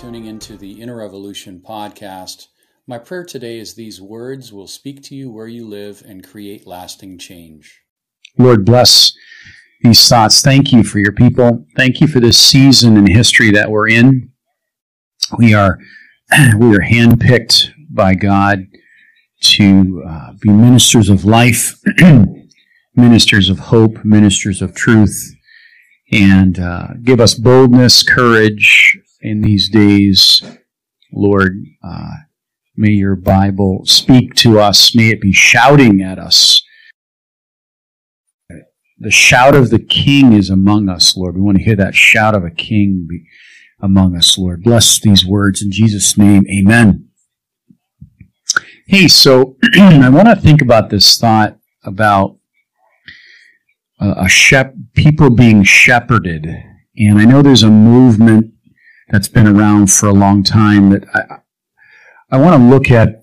tuning into the Inner Revolution podcast. My prayer today is these words will speak to you where you live and create lasting change. Lord, bless these thoughts. Thank you for your people. Thank you for this season in history that we're in. We are we are handpicked by God to uh, be ministers of life, ministers of hope, ministers of truth, and uh, give us boldness, courage in these days. Lord, uh, may your Bible speak to us. May it be shouting at us. The shout of the king is among us, Lord. We want to hear that shout of a king among us, Lord. Bless these words in Jesus' name. Amen. Hey, so I want to think about this thought about a shep- people being shepherded. And I know there's a movement that's been around for a long time that I, I want to look at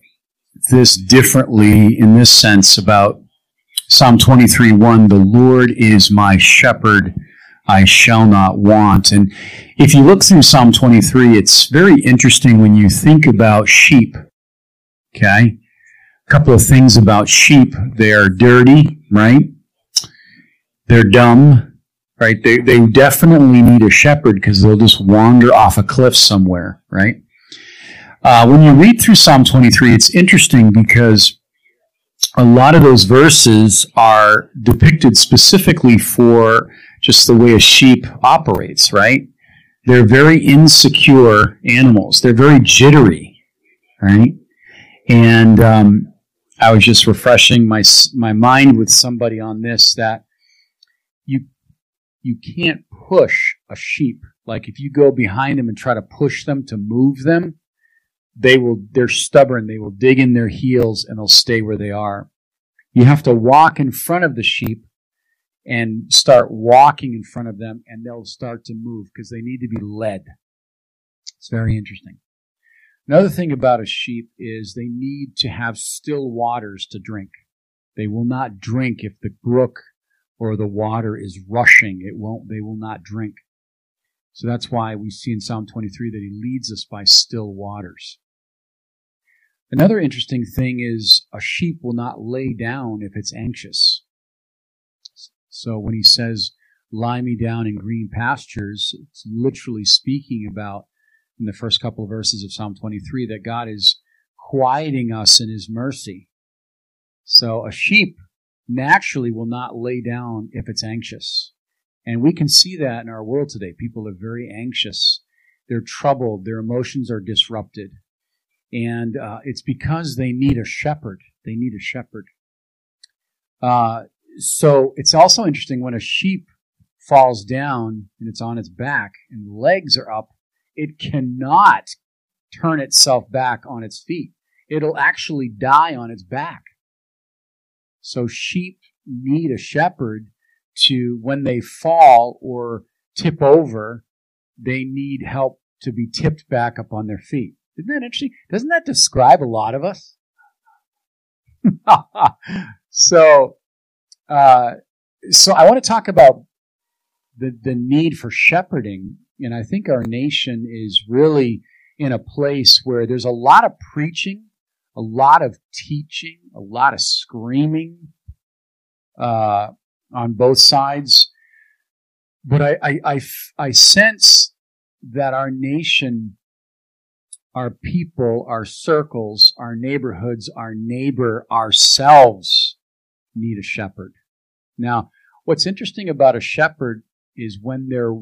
this differently in this sense about Psalm 23 1 The Lord is my shepherd, I shall not want. And if you look through Psalm 23, it's very interesting when you think about sheep. Okay? A couple of things about sheep. They are dirty, right? They're dumb, right? They, they definitely need a shepherd because they'll just wander off a cliff somewhere, right? Uh, when you read through Psalm 23, it's interesting because a lot of those verses are depicted specifically for just the way a sheep operates, right? They're very insecure animals. They're very jittery, right? And um, I was just refreshing my my mind with somebody on this that you can't push a sheep. Like if you go behind them and try to push them to move them, they will they're stubborn. They will dig in their heels and they'll stay where they are. You have to walk in front of the sheep and start walking in front of them and they'll start to move because they need to be led. It's very interesting. Another thing about a sheep is they need to have still waters to drink. They will not drink if the brook or the water is rushing, it won't, they will not drink. So that's why we see in Psalm 23 that he leads us by still waters. Another interesting thing is a sheep will not lay down if it's anxious. So when he says, lie me down in green pastures, it's literally speaking about in the first couple of verses of Psalm 23 that God is quieting us in his mercy. So a sheep naturally will not lay down if it's anxious. And we can see that in our world today. People are very anxious. They're troubled. Their emotions are disrupted. And uh, it's because they need a shepherd. They need a shepherd. Uh, so it's also interesting when a sheep falls down and it's on its back and legs are up, it cannot turn itself back on its feet. It'll actually die on its back. So sheep need a shepherd to, when they fall or tip over, they need help to be tipped back up on their feet. Isn't that interesting? Doesn't that describe a lot of us? so, uh, so I want to talk about the the need for shepherding, and I think our nation is really in a place where there's a lot of preaching a lot of teaching, a lot of screaming uh, on both sides. But I, I, I, I sense that our nation, our people, our circles, our neighborhoods, our neighbor, ourselves need a shepherd. Now, what's interesting about a shepherd is when they're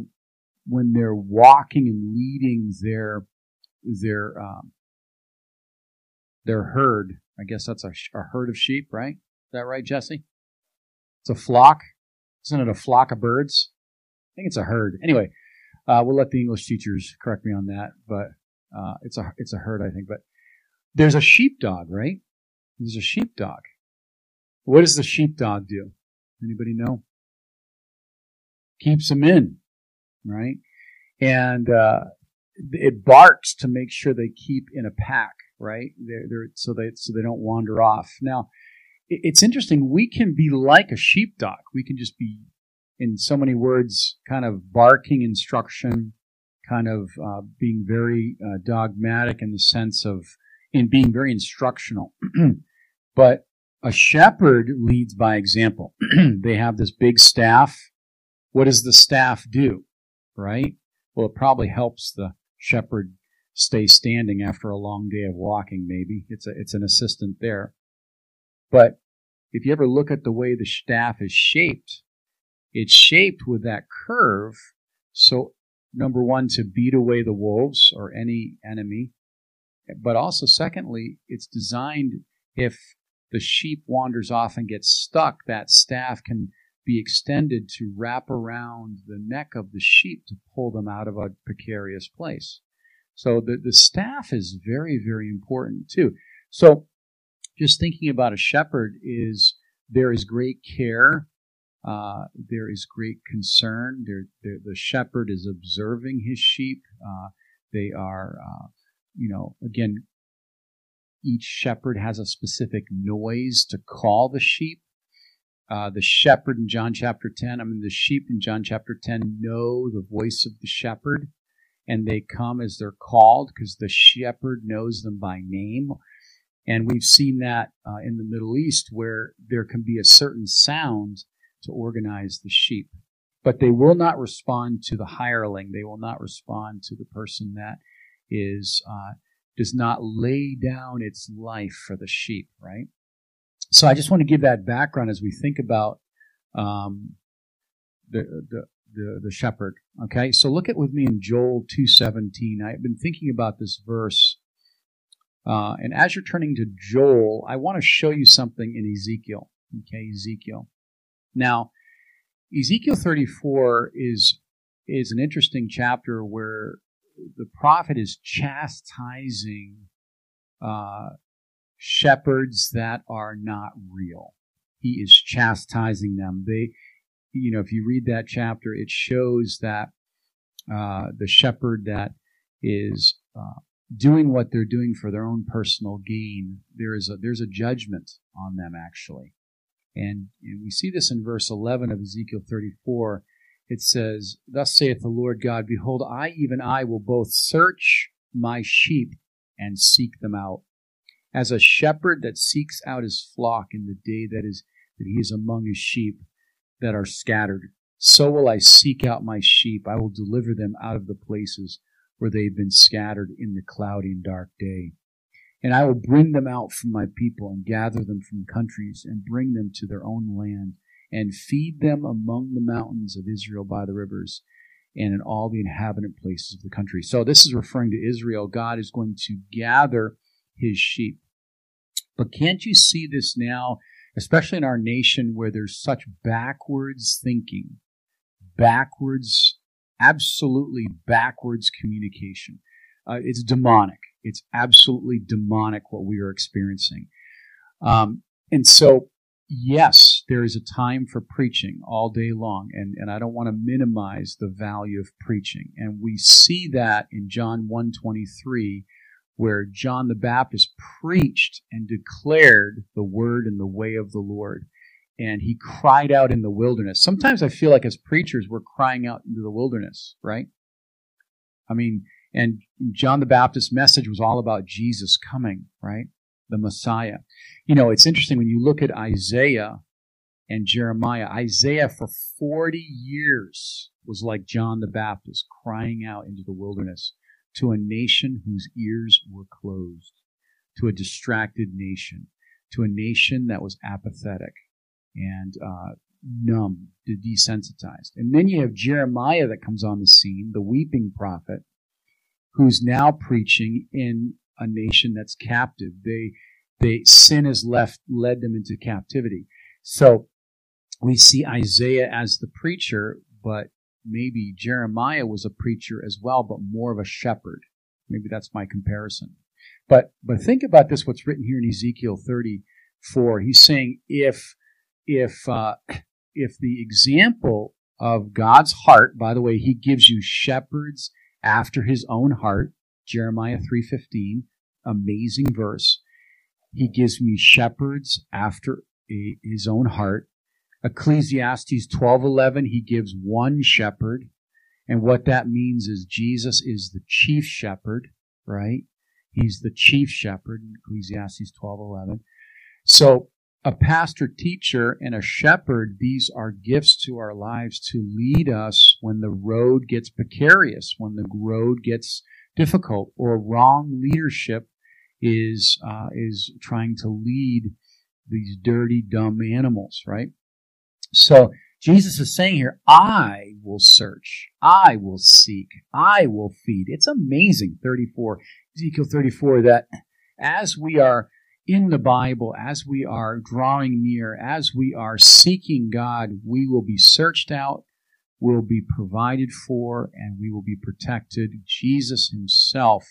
when they're walking and leading their their um, their herd. I guess that's a, a herd of sheep, right? Is that right, Jesse? It's a flock. Isn't it a flock of birds? I think it's a herd. Anyway, uh, we'll let the English teachers correct me on that, but uh, it's a it's a herd, I think. But there's a sheepdog, right? There's a sheepdog. What does the sheepdog do? Anybody know? Keeps them in, right? And uh, it barks to make sure they keep in a pack right? They're, they're, so they so they don't wander off. Now, it's interesting. We can be like a sheepdog. We can just be, in so many words, kind of barking instruction, kind of uh, being very uh, dogmatic in the sense of in being very instructional. but a shepherd leads by example. they have this big staff. What does the staff do? Right? Well, it probably helps the shepherd stay standing after a long day of walking, maybe. It's a, it's an assistant there. But if you ever look at the way the staff is shaped, it's shaped with that curve. So number one, to beat away the wolves or any enemy. But also, secondly, it's designed if the sheep wanders off and gets stuck, that staff can be extended to wrap around the neck of the sheep to pull them out of a precarious place. So the, the staff is very, very important too. So just thinking about a shepherd is there is great care uh, there is great concern. They're, they're, the shepherd is observing his sheep. Uh, they are, uh, you know, again, each shepherd has a specific noise to call the sheep. Uh, the shepherd in John chapter 10, I mean, the sheep in John chapter 10 know the voice of the shepherd and they come as they're called because the shepherd knows them by name. And we've seen that uh, in the Middle East where there can be a certain sound to organize the sheep. But they will not respond to the hireling. They will not respond to the person that is uh, does not lay down its life for the sheep. Right. So I just want to give that background as we think about um, the, the the the shepherd. Okay. So look at with me in Joel two seventeen. I've been thinking about this verse. Uh, and as you're turning to Joel, I want to show you something in Ezekiel. Okay, Ezekiel. Now, Ezekiel 34 is is an interesting chapter where the prophet is chastising uh, shepherds that are not real. He is chastising them. They, you know, if you read that chapter, it shows that uh, the shepherd that is uh, doing what they're doing for their own personal gain, there is a there's a judgment on them actually. And, and we see this in verse 11 of Ezekiel 34. It says, Thus saith the Lord God, Behold, I, even I, will both search my sheep and seek them out. As a shepherd that seeks out his flock in the day that is that he is among his sheep that are scattered, so will I seek out my sheep. I will deliver them out of the places where they have been scattered in the cloudy and dark day. And I will bring them out from my people and gather them from countries and bring them to their own land and feed them among the mountains of Israel by the rivers and in all the inhabitant places of the country. So this is referring to Israel. God is going to gather his sheep. But can't you see this now, especially in our nation where there's such backwards thinking, backwards, absolutely backwards communication? Uh, it's demonic. It's absolutely demonic what we are experiencing. Um, and so, yes, there is a time for preaching all day long, and, and I don't want to minimize the value of preaching. And we see that in John 123, where John the Baptist preached and declared the word and the way of the Lord. And he cried out in the wilderness. Sometimes I feel like as preachers, we're crying out into the wilderness, right? I mean, and John the Baptist's message was all about Jesus coming, right? The Messiah. You know, it's interesting when you look at Isaiah and Jeremiah. Isaiah for 40 years was like John the Baptist crying out into the wilderness to a nation whose ears were closed, to a distracted nation, to a nation that was apathetic and uh, numb, desensitized. And then you have Jeremiah that comes on the scene, the weeping prophet, who's now preaching in a nation that's captive. They, they, sin has left, led them into captivity. So we see Isaiah as the preacher, but maybe Jeremiah was a preacher as well, but more of a shepherd. Maybe that's my comparison. But, but think about this, what's written here in Ezekiel 34. He's saying if, if, uh, if the example of God's heart, by the way, he gives you shepherds after his own heart, Jeremiah 3:15, amazing verse. He gives me shepherds after a, his own heart. Ecclesiastes 12:11, he gives one shepherd. And what that means is Jesus is the chief shepherd, right? He's the chief shepherd in Ecclesiastes 12:11. So a pastor teacher and a shepherd, these are gifts to our lives to lead us when the road gets precarious, when the road gets difficult, or wrong leadership is uh, is trying to lead these dirty, dumb animals, right? So Jesus is saying here, I will search, I will seek, I will feed. It's amazing, 34, Ezekiel 34, that as we are in the Bible, as we are drawing near, as we are seeking God, we will be searched out, will be provided for, and we will be protected. Jesus Himself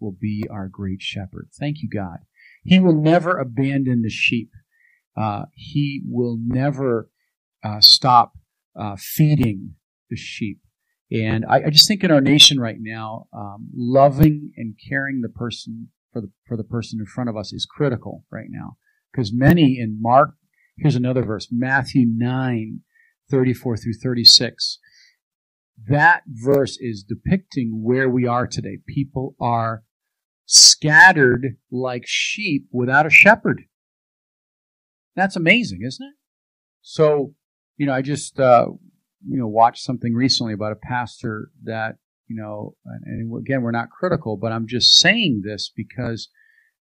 will be our great shepherd. Thank you, God. He will never abandon the sheep. Uh, he will never uh, stop uh, feeding the sheep. And I, I, just think in our nation right now, um, loving and caring the person for the for the person in front of us is critical right now. Because many in Mark, here's another verse, Matthew 9, 34 through 36. That verse is depicting where we are today. People are scattered like sheep without a shepherd. That's amazing, isn't it? So, you know, I just, uh, you know, watched something recently about a pastor that you know, and, again, we're not critical, but I'm just saying this because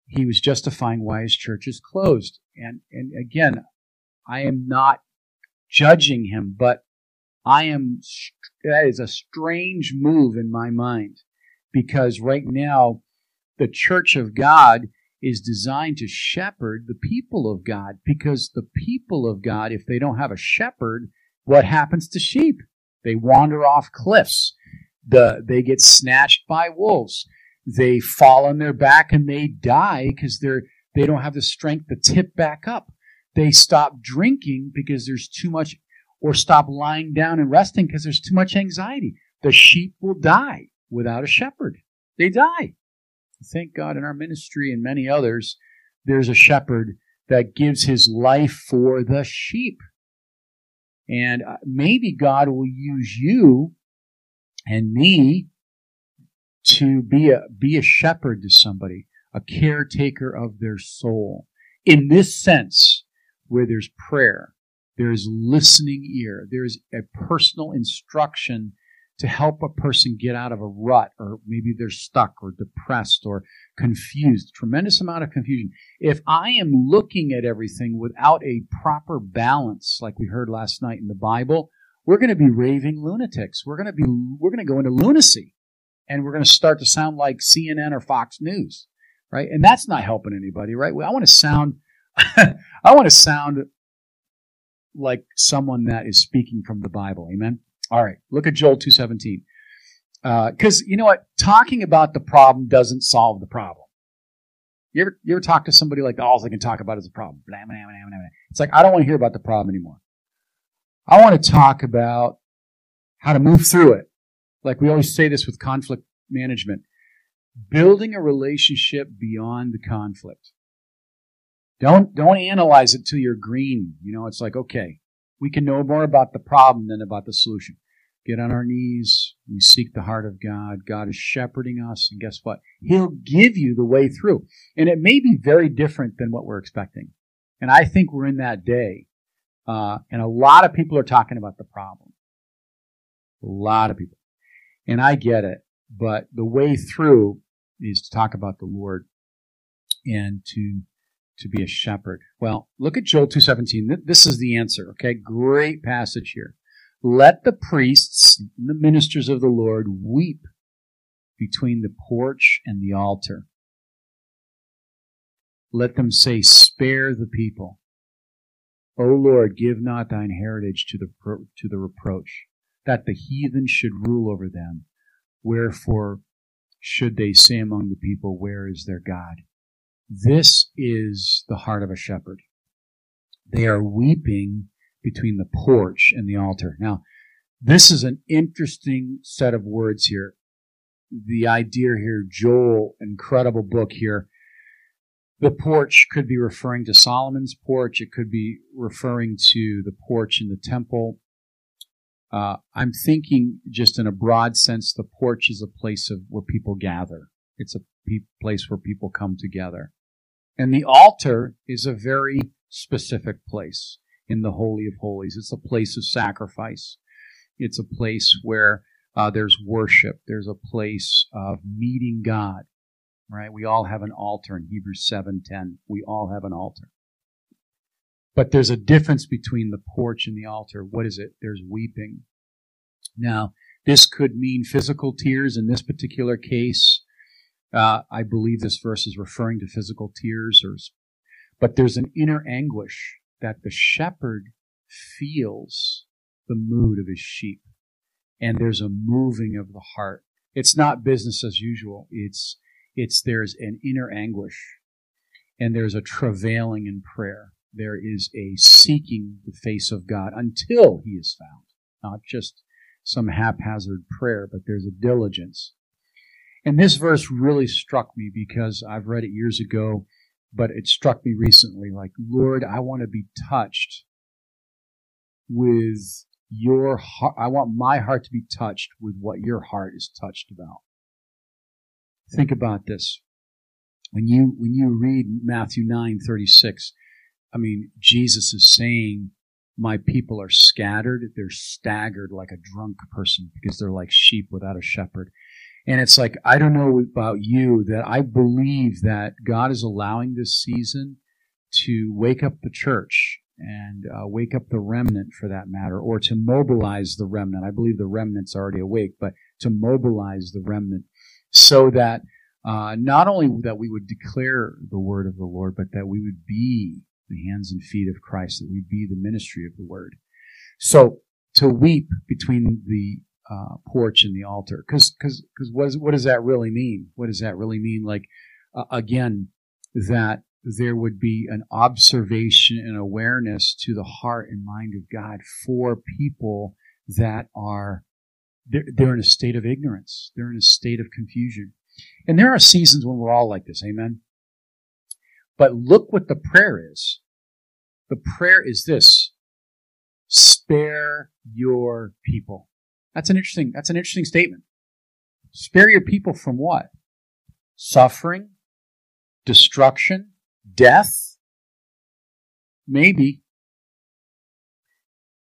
he was justifying why his church is closed. And, and again, I am not judging him, but I am, that is a strange move in my mind because right now, the church of God is designed to shepherd the people of God because the people of God, if they don't have a shepherd, what happens to sheep? They wander off cliffs. The, they get snatched by wolves. They fall on their back and they die because they're, they don't have the strength to tip back up. They stop drinking because there's too much, or stop lying down and resting because there's too much anxiety. The sheep will die without a shepherd. They die. Thank God in our ministry and many others, there's a shepherd that gives his life for the sheep. And uh, maybe God will use you and me to be a be a shepherd to somebody, a caretaker of their soul. In this sense, where there's prayer, there's listening ear, there's a personal instruction to help a person get out of a rut, or maybe they're stuck or depressed or confused. Tremendous amount of confusion. If I am looking at everything without a proper balance, like we heard last night in the Bible, we're going to be raving lunatics. We're going to be, we're going to go into lunacy and we're going to start to sound like CNN or Fox News, right? And that's not helping anybody, right? I want to sound, I want to sound like someone that is speaking from the Bible. Amen. All right. Look at Joel 217. Because uh, you know what? Talking about the problem doesn't solve the problem. You ever, you ever talk to somebody like, all they can talk about is a problem? Blah, blah, blah, It's like, I don't want to hear about the problem anymore. I want to talk about how to move through it. Like we always say this with conflict management building a relationship beyond the conflict. Don't, don't analyze it till you're green. You know, it's like, okay, we can know more about the problem than about the solution. Get on our knees. We seek the heart of God. God is shepherding us. And guess what? He'll give you the way through. And it may be very different than what we're expecting. And I think we're in that day uh, and a lot of people are talking about the problem. A lot of people. And I get it. But the way through is to talk about the Lord and to to be a shepherd. Well, look at Joel 2:17. This is the answer, okay? Great passage here. Let the priests, the ministers of the Lord weep between the porch and the altar. Let them say, "Spare the people." O Lord, give not thine heritage to the, to the reproach, that the heathen should rule over them. Wherefore should they say among the people, Where is their God? This is the heart of a shepherd. They are weeping between the porch and the altar. Now, this is an interesting set of words here. The idea here, Joel, incredible book here, the porch could be referring to Solomon's porch. It could be referring to the porch in the temple. uh, I'm thinking just in a broad sense, the porch is a place of where people gather. It's a pe- place where people come together. And the altar is a very specific place in the Holy of Holies. It's a place of sacrifice. It's a place where uh, there's worship. There's a place of meeting God. Right? We all have an altar in Hebrews seven ten. We all have an altar. But there's a difference between the porch and the altar. What is it? There's weeping. Now, this could mean physical tears in this particular case. Uh, I believe this verse is referring to physical tears, or, but there's an inner anguish that the shepherd feels the mood of his sheep. And there's a moving of the heart. It's not business as usual. It's, it's, there's an inner anguish and there's a travailing in prayer. There is a seeking the face of God until he is found. Not just some haphazard prayer, but there's a diligence. And this verse really struck me because I've read it years ago but it struck me recently like, Lord, I want to be touched with your heart. I want my heart to be touched with what your heart is touched about. Think about this. When you, when you read Matthew 9, 36, I mean, Jesus is saying, my people are scattered. They're staggered like a drunk person because they're like sheep without a shepherd. And it's like, I don't know about you, that I believe that God is allowing this season to wake up the church and uh, wake up the remnant for that matter, or to mobilize the remnant. I believe the remnant's already awake, but to mobilize the remnant so that uh, not only that we would declare the word of the Lord, but that we would be the hands and feet of Christ, that we'd be the ministry of the word. So to weep between the uh, porch and the altar. Because because because what, what does that really mean? What does that really mean? Like uh, again, that there would be an observation and awareness to the heart and mind of God for people that are they're, they're in a state of ignorance. They're in a state of confusion. And there are seasons when we're all like this. Amen. But look what the prayer is. The prayer is this. Spare your people. That's an interesting, that's an interesting statement. Spare your people from what? Suffering, destruction, death? Maybe.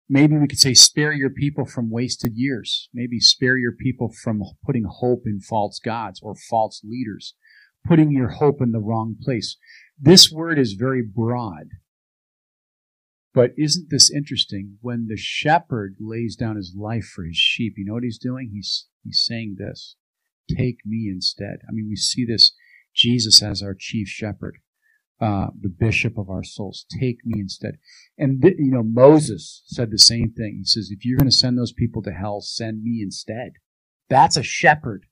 Maybe we could say spare your people from wasted years. Maybe spare your people from putting hope in false gods or false leaders, putting your hope in the wrong place. This word is very broad. But isn't this interesting? When the shepherd lays down his life for his sheep, you know what he's doing? He's, he's saying this Take me instead. I mean, we see this Jesus as our chief shepherd, uh, the bishop of our souls. Take me instead. And, th- you know, Moses said the same thing. He says, If you're going to send those people to hell, send me instead. That's a shepherd.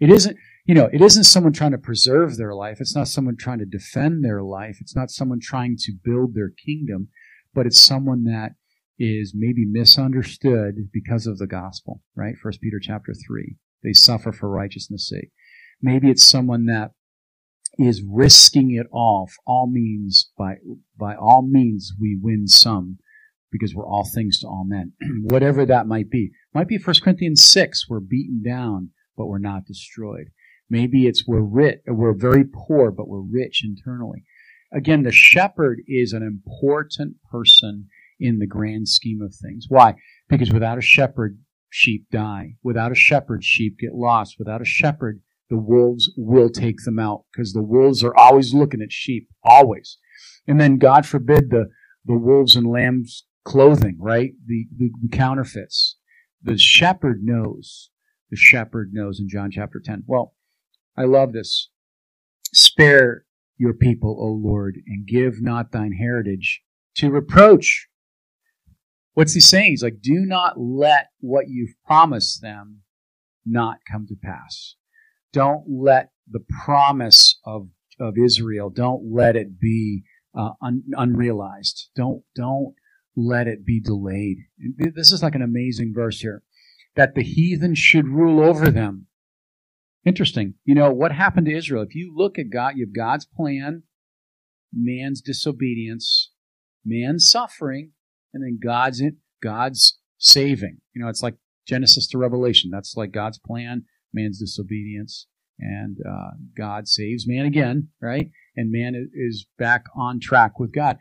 It isn't, you know, it isn't someone trying to preserve their life. It's not someone trying to defend their life. It's not someone trying to build their kingdom but it's someone that is maybe misunderstood because of the gospel, right? First Peter chapter three. They suffer for righteousness' sake. Maybe it's someone that is risking it all. All means by by all means we win some because we're all things to all men. Whatever that might be. Might be 1 Corinthians 6, we're beaten down, but we're not destroyed. Maybe it's we're rich, we're very poor, but we're rich internally. Again, the shepherd is an important person in the grand scheme of things. Why? Because without a shepherd, sheep die. Without a shepherd, sheep get lost. Without a shepherd, the wolves will take them out because the wolves are always looking at sheep, always. And then God forbid the, the wolves and lambs clothing, right? The, the, the counterfeits. The shepherd knows. The shepherd knows in John chapter 10. Well, I love this. Spare your people, O Lord, and give not thine heritage to reproach. What's he saying? He's like, do not let what you've promised them not come to pass. Don't let the promise of, of Israel, don't let it be uh, un, unrealized. Don't, don't let it be delayed. This is like an amazing verse here. That the heathen should rule over them. Interesting. You know, what happened to Israel? If you look at God, you have God's plan, man's disobedience, man's suffering, and then God's God's saving. You know, it's like Genesis to Revelation. That's like God's plan, man's disobedience, and uh, God saves man again, right? And man is back on track with God.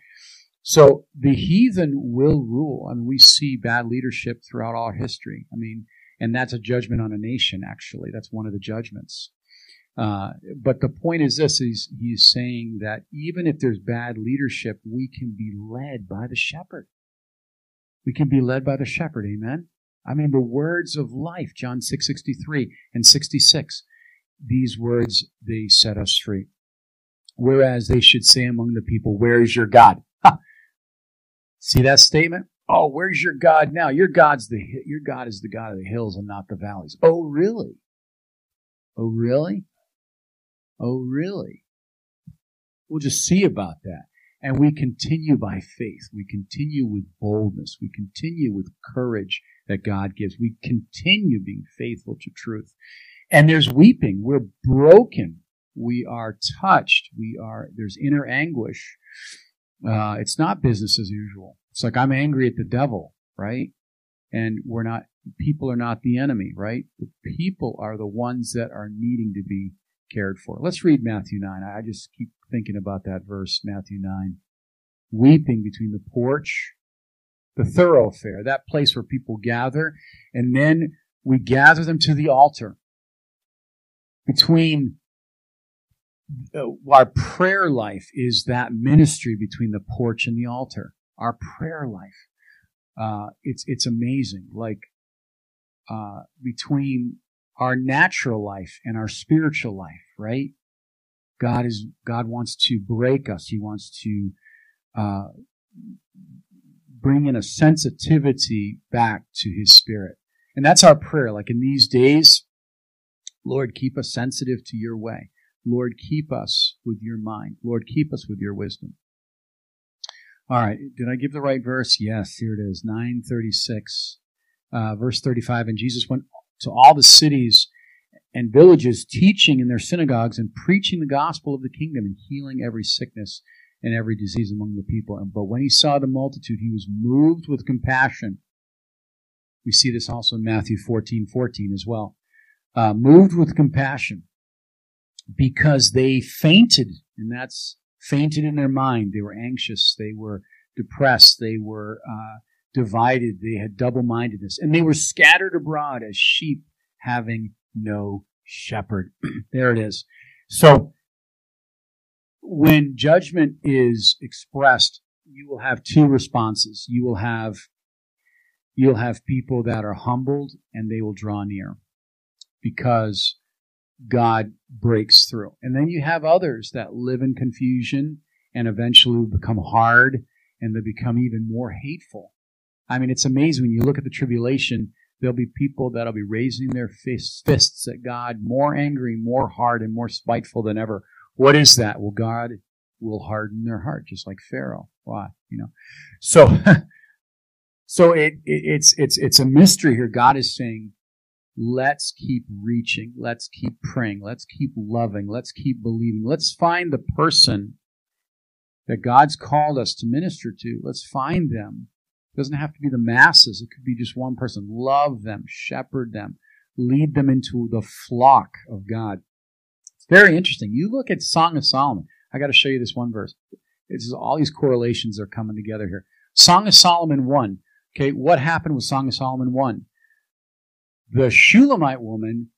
So the heathen will rule. I mean, we see bad leadership throughout all history. I mean, and that's a judgment on a nation, actually. That's one of the judgments. Uh, but the point is this he's, he's saying that even if there's bad leadership, we can be led by the shepherd. We can be led by the shepherd, amen? I mean, the words of life, John 6 63 and 66, these words, they set us free. Whereas they should say among the people, Where is your God? See that statement? Oh, where's your God now? Your God's the your God is the God of the hills and not the valleys. Oh, really? Oh, really? Oh, really? We'll just see about that. And we continue by faith. We continue with boldness. We continue with courage that God gives. We continue being faithful to truth. And there's weeping. We're broken. We are touched. We are, there's inner anguish. Uh, it's not business as usual. It's like I'm angry at the devil, right? And we're not, people are not the enemy, right? The people are the ones that are needing to be cared for. Let's read Matthew 9. I just keep thinking about that verse, Matthew 9. Weeping between the porch, the thoroughfare, that place where people gather, and then we gather them to the altar. Between uh, our prayer life is that ministry between the porch and the altar. Our prayer life, uh, it's it's amazing. Like uh, between our natural life and our spiritual life, right? God is God wants to break us. He wants to uh, bring in a sensitivity back to His Spirit, and that's our prayer. Like in these days, Lord, keep us sensitive to Your way. Lord, keep us with Your mind. Lord, keep us with Your wisdom. All right, did I give the right verse? Yes, here it is, nine thirty-six, uh, verse thirty-five. And Jesus went to all the cities and villages, teaching in their synagogues and preaching the gospel of the kingdom and healing every sickness and every disease among the people. And, But when he saw the multitude, he was moved with compassion. We see this also in Matthew 14 14 as well. Uh, moved with compassion because they fainted, and that's fainted in their mind. They were anxious, they were depressed, they were uh, divided, they had double mindedness, and they were scattered abroad as sheep having no shepherd. there it is. So, when judgment is expressed, you will have two responses. You will have you'll have people that are humbled and they will draw near because God breaks through. And then you have others that live in confusion and eventually become hard and they become even more hateful. I mean, it's amazing when you look at the tribulation, there'll be people that'll be raising their fists, at God, more angry, more hard, and more spiteful than ever. What is that? Well, God will harden their heart, just like Pharaoh. Why? You know. So, so it, it, it's it's it's a mystery here. God is saying, let's keep reaching, let's keep praying, let's keep loving, let's keep believing. Let's find the person that God's called us to minister to. Let's find them it doesn't have to be the masses. It could be just one person. Love them, shepherd them, lead them into the flock of God. It's very interesting. You look at Song of Solomon. I got to show you this one verse. It's all these correlations are coming together here. Song of Solomon 1. Okay, what happened with Song of Solomon 1? The Shulamite woman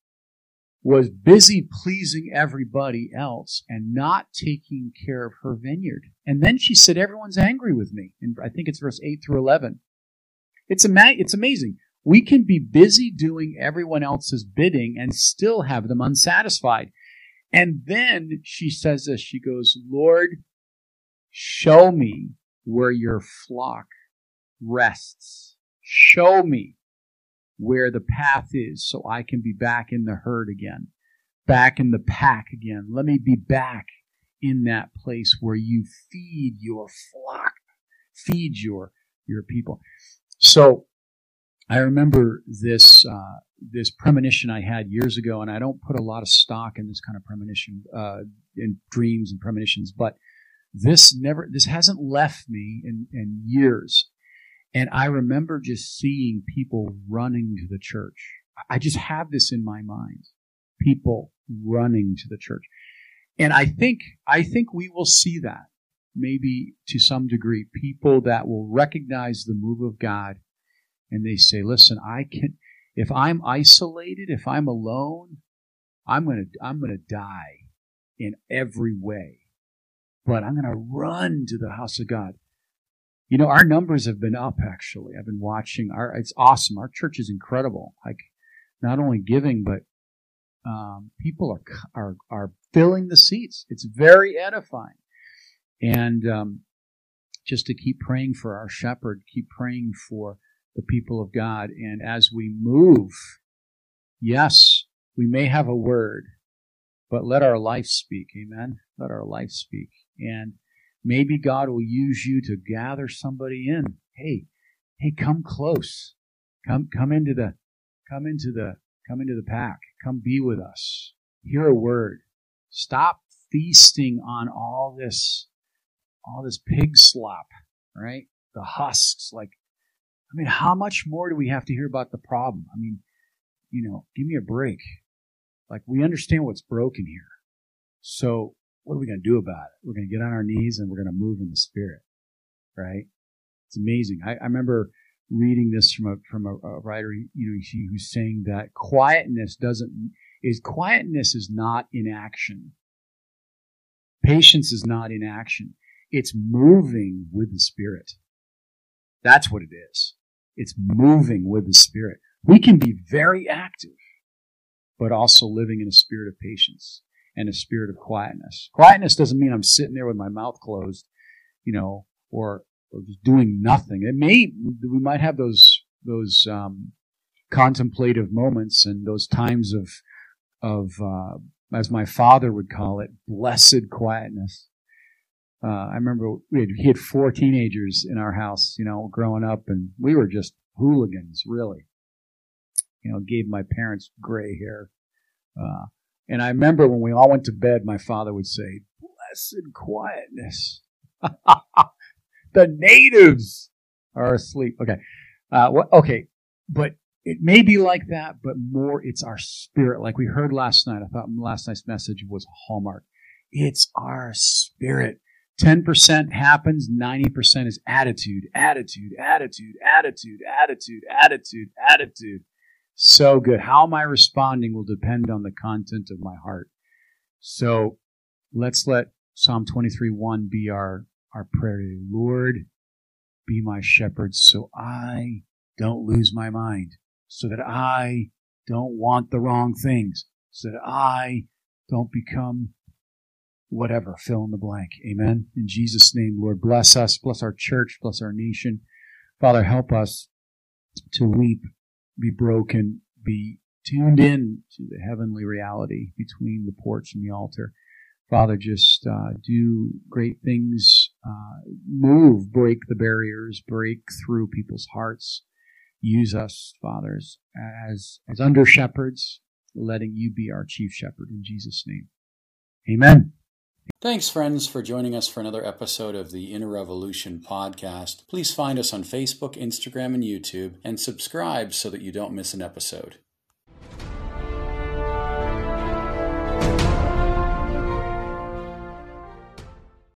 was busy pleasing everybody else and not taking care of her vineyard. And then she said, Everyone's angry with me. And I think it's verse 8 through 11. It's, ama- it's amazing. We can be busy doing everyone else's bidding and still have them unsatisfied. And then she says this She goes, Lord, show me where your flock rests. Show me where the path is so I can be back in the herd again, back in the pack again. Let me be back in that place where you feed your flock, feed your your people. So I remember this uh, this premonition I had years ago, and I don't put a lot of stock in this kind of premonition, uh, in dreams and premonitions, but this never this hasn't left me in, in years And I remember just seeing people running to the church. I just have this in my mind. People running to the church. And I think, I think we will see that maybe to some degree. People that will recognize the move of God and they say, listen, I can, if I'm isolated, if I'm alone, I'm going to, I'm going to die in every way, but I'm going to run to the house of God. You know, our numbers have been up actually. I've been watching our, it's awesome. Our church is incredible. Like not only giving, but um, people are, are, are filling the seats. It's very edifying. And, um, just to keep praying for our shepherd, keep praying for the people of God. And as we move, yes, we may have a word, but let our life speak. Amen. Let our life speak. And maybe God will use you to gather somebody in. Hey, hey, come close. Come, come into the, come into the, come into the pack. Come be with us. Hear a word. Stop feasting on all this, all this pig slop, right? The husks. Like, I mean, how much more do we have to hear about the problem? I mean, you know, give me a break. Like we understand what's broken here. So what are we going to do about it? We're going to get on our knees and we're going to move in the spirit, right? It's amazing. I, I remember reading this from a from a, a writer, you know, who's saying that quietness doesn't is quietness is not inaction. Patience is not inaction. It's moving with the spirit. That's what it is. It's moving with the spirit. We can be very active but also living in a spirit of patience and a spirit of quietness. Quietness doesn't mean I'm sitting there with my mouth closed, you know, or, or just doing nothing. It may, we might have those, those, um, contemplative moments and those times of, of, uh, as my father would call it, blessed quietness. Uh, I remember we had, he had four teenagers in our house, you know, growing up, and we were just hooligans, really you know, gave my parents gray hair. Uh, and I remember when we all went to bed, my father would say, blessed quietness. the natives are asleep. Okay. Uh, okay. But it may be like that, but more it's our spirit. Like we heard last night. I thought last night's message was hallmark. It's our spirit. 10% happens, 90% is attitude, attitude, attitude, attitude, attitude, attitude, attitude. So good. How am I responding will depend on the content of my heart. So let's let Psalm 23 1 be our, our prayer today. Lord, be my shepherd so I don't lose my mind, so that I don't want the wrong things, so that I don't become whatever, fill in the blank. Amen. In Jesus' name, Lord, bless us, bless our church, bless our nation. Father, help us to weep be broken, be tuned in to the heavenly reality between the porch and the altar. Father, just uh, do great things, uh, move, break the barriers, break through people's hearts. Use us, fathers, as, as under shepherds, letting you be our chief shepherd in Jesus' name. Amen. Thanks, friends, for joining us for another episode of the Inner Revolution podcast. Please find us on Facebook, Instagram, and YouTube, and subscribe so that you don't miss an episode.